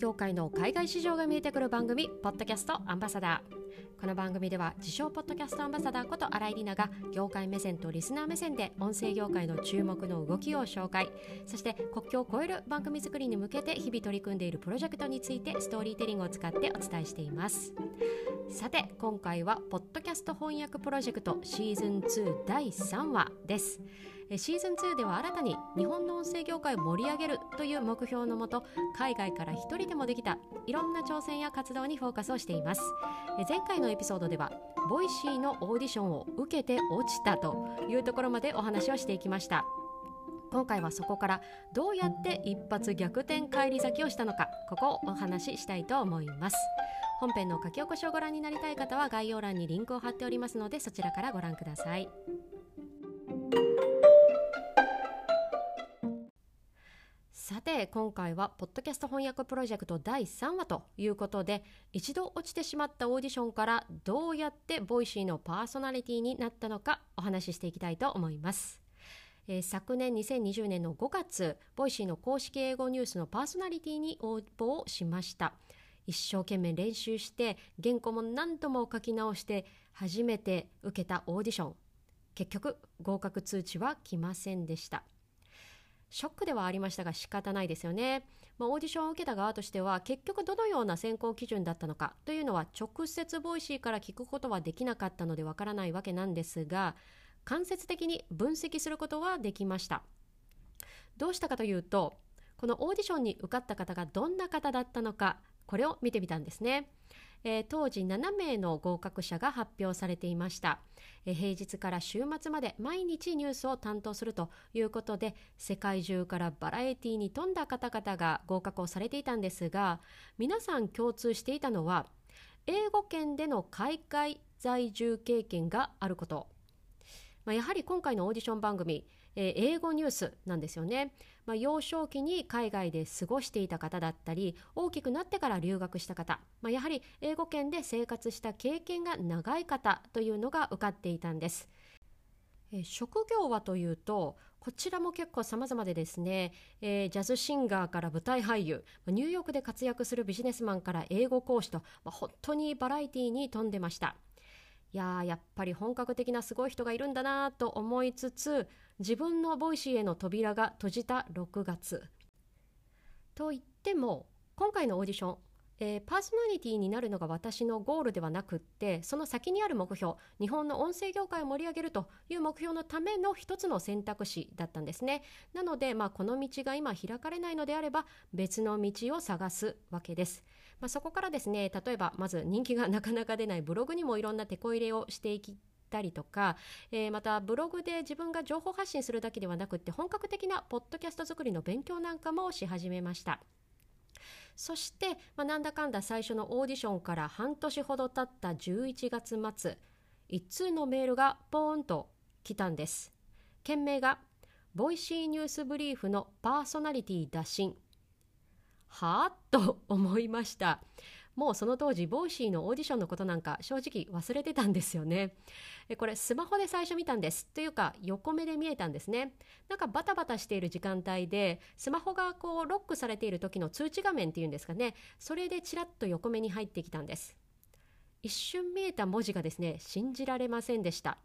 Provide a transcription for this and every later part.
業界の海外市場が見えてくる番組ポッドキャストアンバサダー。この番組では自称ポッドキャストアンバサダーこと新井里奈が業界目線とリスナー目線で音声業界の注目の動きを紹介。そして国境を越える番組作りに向けて日々取り組んでいるプロジェクトについてストーリーテリングを使ってお伝えしています。さて今回はポッドキャスト翻訳プロジェクトシーズン2第3話です。シーズン2では新たに日本の音声業界を盛り上げるという目標のもと海外から一人でもできたいろんな挑戦や活動にフォーカスをしています。前回のエピソードでは Voicy のオーディションを受けて落ちたというところまでお話をしていきました。今回はそこからどうやって一発逆転返り咲きをしたのかここをお話ししたいと思います。本編の書き起こしをご覧になりたい方は概要欄にリンクを貼っておりますのでそちらからご覧くださいさて今回はポッドキャスト翻訳プロジェクト第3話ということで一度落ちてしまったオーディションからどうやって Voicyのパーソナリティになったのかお話ししていきたいと思います。えー、昨年2020年の5月 Voicyの公式英語ニュースのパーソナリティに応募をしました一生懸命練習して原稿も何度も書き直して初めて受けたオーディション結局合格通知は来ませんでしたショックではありましたが仕方ないですよね。まあ、オーディションを受けた側としては結局どのような選考基準だったのかというのは直接 Voicy から聞くことはできなかったのでわからないわけなんですが間接的に分析することはできました。どうしたかというとこのオーディションに受かった方がどんな方だったのかこれを見てみたんですね。えー、当時7名の合格者が発表されていました、えー、平日から週末まで毎日ニュースを担当するということで世界中からバラエティに富んだ方々が合格をされていたんですが皆さん共通していたのは英語圏での海外在住経験があること、まあ、やはり今回のオーディション番組えー、英語ニュースなんですよね。まあ、幼少期に海外で過ごしていた方だったり大きくなってから留学した方、まあ、やはり英語圏で生活した経験が長い方というのが受かっていたんです。えー、職業はというとこちらも結構様々でですね、えー、ジャズシンガーから舞台俳優ニューヨークで活躍するビジネスマンから英語講師と、まあ、本当にバラエティーに富んでました。いややっぱり本格的なすごい人がいるんだなと思いつつ自分の Voicy への扉が閉じた6月。と言っても今回のオーディション、えー、パーソナリティになるのが私のゴールではなくってその先にある目標日本の音声業界を盛り上げるという目標のための一つの選択肢だったんですねなので、まあ、この道が今開かれないのであれば別の道を探すわけです。まあ、そこからですね例えばまず人気が なかなか出ないブログにもいろんな手こ入れをしていきたりとか、えー、またブログで自分が情報発信するだけではなくって本格的なポッドキャスト作りの勉強なんかもし始めました。そして、まあ、なんだかんだ最初のオーディションから半年ほど経った11月末一通のメールがポーンと来たんです件名が Voicy News Brief のパーソナリティ打診はあ？と思いました。もうその当時 Voicy のオーディションのことなんか正直忘れてたんですよね。これスマホで最初見たんです。というか横目で見えたんですね。なんかバタバタしている時間帯でスマホがこうロックされている時の通知画面っていうんですかね。それでちらっと横目に入ってきたんです。一瞬見えた文字がですね信じられませんでした。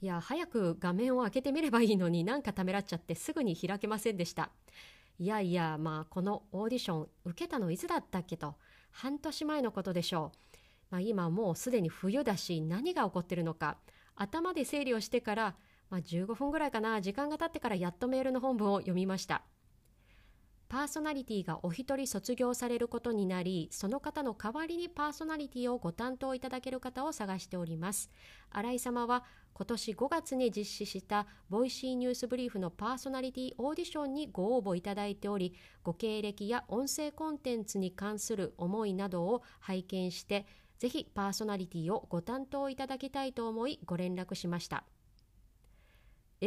いや早く画面を開けてみればいいのになんかためらっちゃってすぐに開けませんでした。いやいやまあこのオーディション受けたのいつだったっけと。半年前のことでしょう、まあ、今もうすでに冬だし何が起こってるのか。頭で整理をしてから、まあ、15分ぐらいかな。時間が経ってからやっとメールの本文を読みました。パーソナリティがお一人卒業されることになり、その方の代わりにパーソナリティをご担当いただける方を探しております。新井様は今年5月に実施したボイシーニュースブリーフのパーソナリティオーディションにご応募いただいており、ご経歴や音声コンテンツに関する思いなどを拝見して、ぜひパーソナリティをご担当いただきたいと思いご連絡しました。え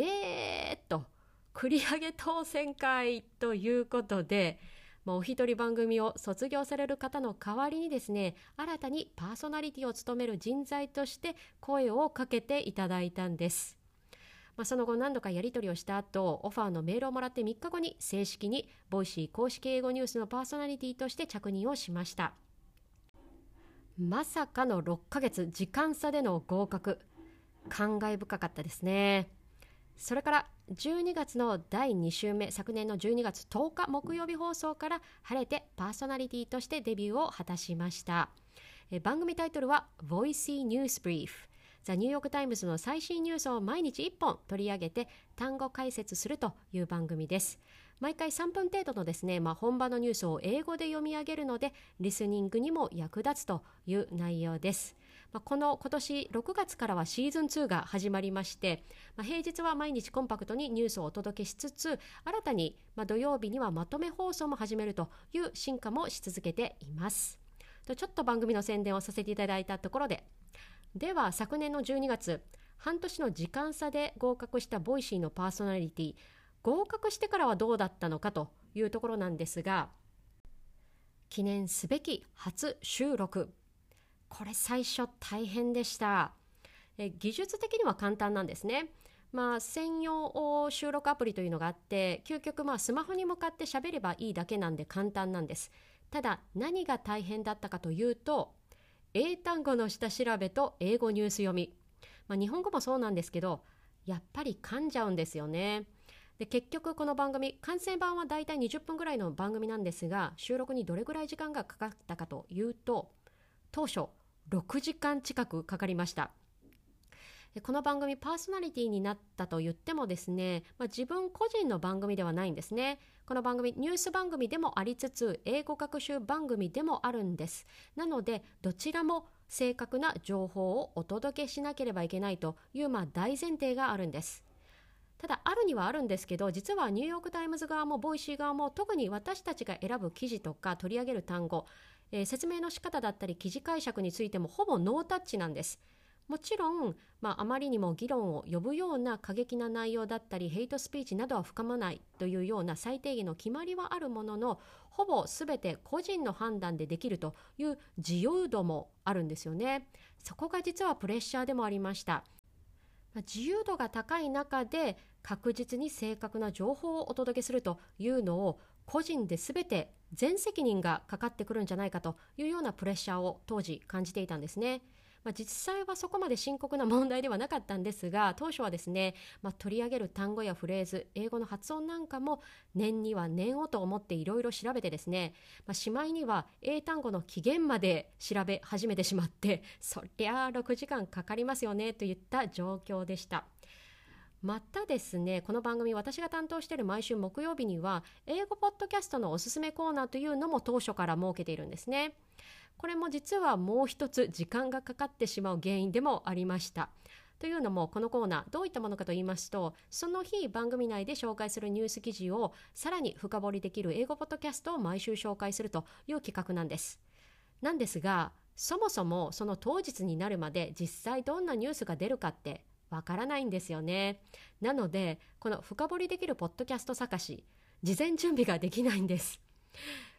ーっと、繰り上げ当選会ということで、まあ、お一人番組を卒業される方の代わりにですね新たにパーソナリティを務める人材として声をかけていただいたんです。まあ、その後何度かやり取りをした後オファーのメールをもらって3日後に正式に Voicy 公式英語ニュースのパーソナリティとして着任をしました。まさかの6ヶ月時間差での合格。感慨深かったですね。それから12月の第2週目昨年の12月10日木曜日放送から晴れてパーソナリティとしてデビューを果たしました。番組タイトルは Voicy News Brief ザ・ニューヨーク・タイムズの最新ニュースを毎日1本取り上げて単語解説するという番組です。毎回3分程度のですね、まあ、本場のニュースを英語で読み上げるのでリスニングにも役立つという内容です。まあ、この今年6月からはシーズン2が始まりまして、まあ、平日は毎日コンパクトにニュースをお届けしつつ新たにま土曜日にはまとめ放送も始めるという進化もし続けています。とちょっと番組の宣伝をさせていただいたところででは昨年の12月半年の時間差で合格した Voicy のパーソナリティ合格してからはどうだったのかというところなんですが記念すべき初収録これ最初大変でした。え技術的には簡単なんですね。まあ、専用収録アプリというのがあって究極まあスマホに向かって喋ればいいだけなんで簡単なんです。ただ何が大変だったかというと英単語の下調べと英語ニュース読み、まあ、日本語もそうなんですけどやっぱり噛んじゃうんですよね。で結局この番組完成版はだいたい20分ぐらいの番組なんですが収録にどれぐらい時間がかかったかというと当初6時間近くかかりました。この番組パーソナリティになったと言ってもですね、まあ、自分個人の番組ではないんですね。この番組ニュース番組でもありつつ英語学習番組でもあるんです。なのでどちらも正確な情報をお届けしなければいけないというまあ大前提があるんです。ただあるにはあるんですけど実はニューヨーク・タイムズ側も Voicy 側も特に私たちが選ぶ記事とか取り上げる単語、えー、説明の仕方だったり記事解釈についてもほぼノータッチなんです。もちろん、まあ、あまりにも議論を呼ぶような過激な内容だったりヘイトスピーチなどは含まないというような最低限の決まりはあるもののほぼ全て個人の判断でできるという自由度もあるんですよね。そこが実はプレッシャーでもありました。自由度が高い中で確実に正確な情報をお届けするというのを個人で全て全責任がかかってくるんじゃないかというようなプレッシャーを当時感じていたんですね。まあ、実際はそこまで深刻な問題ではなかったんですが当初はですね、まあ、取り上げる単語やフレーズ英語の発音なんかも念には念をと思っていろいろ調べてですね、まあ、しまいには英単語の起源まで調べ始めてしまってそりゃあ6時間かかりますよねといった状況でした。またですねこの番組私が担当している毎週木曜日には英語ポッドキャストのおすすめコーナーというのも当初から設けているんですね。これも実はもう一つ時間がかかってしまう原因でもありました。というのもこのコーナーどういったものかと言いますとその日番組内で紹介するニュース記事をさらに深掘りできる英語ポッドキャストを毎週紹介するという企画なんです。なんですがそもそもその当日になるまで実際どんなニュースが出るかってわからないんですよね。なので、この深掘りできるポッドキャスト探し、事前準備ができないんです。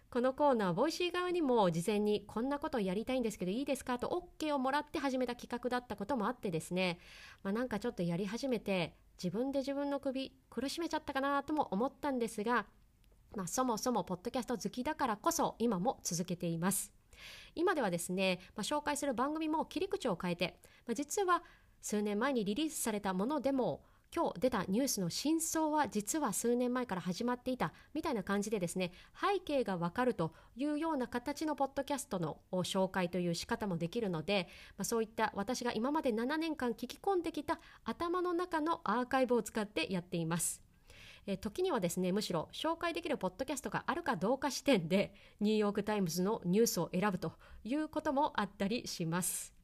このコーナー、 Voicy 側にも事前にこんなことをやりたいんですけどいいですか？と OK をもらって始めた企画だったこともあってですね、まあ、なんかちょっとやり始めて自分で自分の首苦しめちゃったかなとも思ったんですが、まあ、そもそもポッドキャスト好きだからこそ今も続けています。今ではですね、まあ、紹介する番組も切り口を変えて、まあ、実は数年前にリリースされたものでも今日出たニュースの真相は実は数年前から始まっていたみたいな感じでですね背景がわかるというような形のポッドキャストの紹介という仕方もできるので、まあ、そういった私が今まで7年間聞き込んできた頭の中のアーカイブを使ってやっています。時にはですねむしろ紹介できるポッドキャストがあるかどうか視点でニューヨーク・タイムズのニュースを選ぶということもあったりします。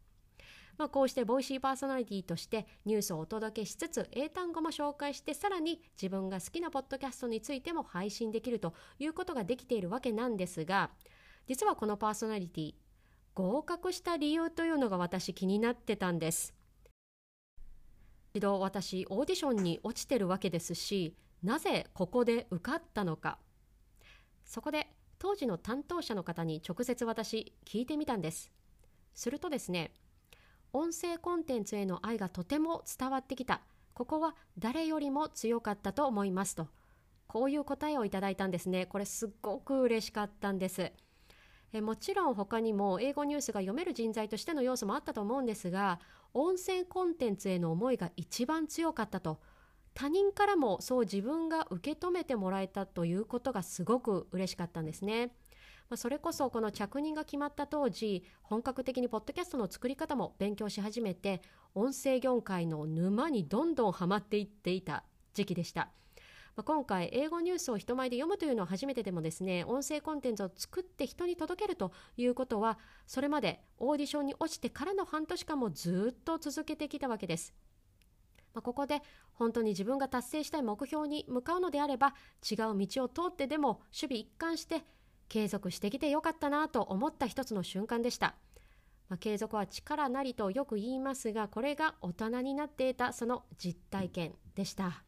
まあ、こうして Voicy パーソナリティとしてニュースをお届けしつつ英単語も紹介してさらに自分が好きなポッドキャストについても配信できるということができているわけなんですが実はこのパーソナリティ合格した理由というのが私気になってたんです。一度私オーディションに落ちてるわけですしなぜここで受かったのか。そこで当時の担当者の方に直接私聞いてみたんです。するとですね音声コンテンツへの愛がとても伝わってきた。ここは誰よりも強かったと思いますと。こういう答えをいただいたんですね。これすっごく嬉しかったんです。えもちろん他にも英語ニュースが読める人材としての要素もあったと思うんですが音声コンテンツへの思いが一番強かったと。他人からもそう自分が受け止めてもらえたということがすごく嬉しかったんですね。まあ、それこそこの着任が決まった当時本格的にポッドキャストの作り方も勉強し始めて音声業界の沼にどんどんはまっていっていた時期でした。まあ、今回英語ニュースを人前で読むというのは初めてでもですね音声コンテンツを作って人に届けるということはそれまでオーディションに落ちてからの半年間もずっと続けてきたわけです。まあ、ここで本当に自分が達成したい目標に向かうのであれば違う道を通ってでも守備一貫して継続してきてよかったなと思った一つの瞬間でした。まあ、継続は力なりとよく言いますがこれが大人になっていたその実体験でした。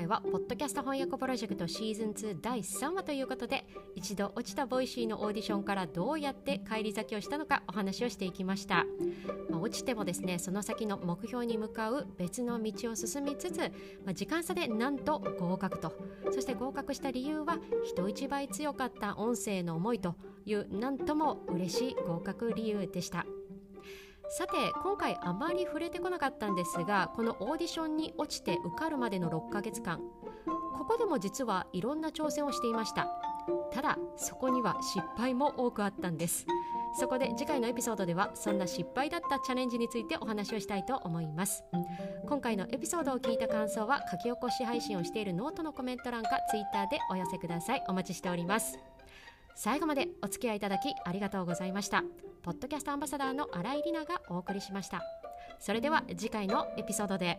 回はポッドキャスト翻訳プロジェクトシーズン2第3話ということで一度落ちた Voicy のオーディションからどうやって返り咲きをしたのかお話をしていきました、まあ、落ちてもですねその先の目標に向かう別の道を進みつつ、まあ、時間差でなんと合格と。そして合格した理由は人一倍強かった音声の思いというなんとも嬉しい合格理由でした。さて今回あまり触れてこなかったんですがこのオーディションに落ちて受かるまでの6ヶ月間。ここでも実はいろんな挑戦をしていました。ただそこには失敗も多くあったんです。そこで次回のエピソードではそんな失敗だったチャレンジについてお話をしたいと思います。今回のエピソードを聞いた感想は書き起こし配信をしているノートのコメント欄か Twitter でお寄せください。お待ちしております。最後までお付き合いいただきありがとうございましたポッドキャストアンバサダーの新井里奈がお送りしましたそれでは次回のエピソードで。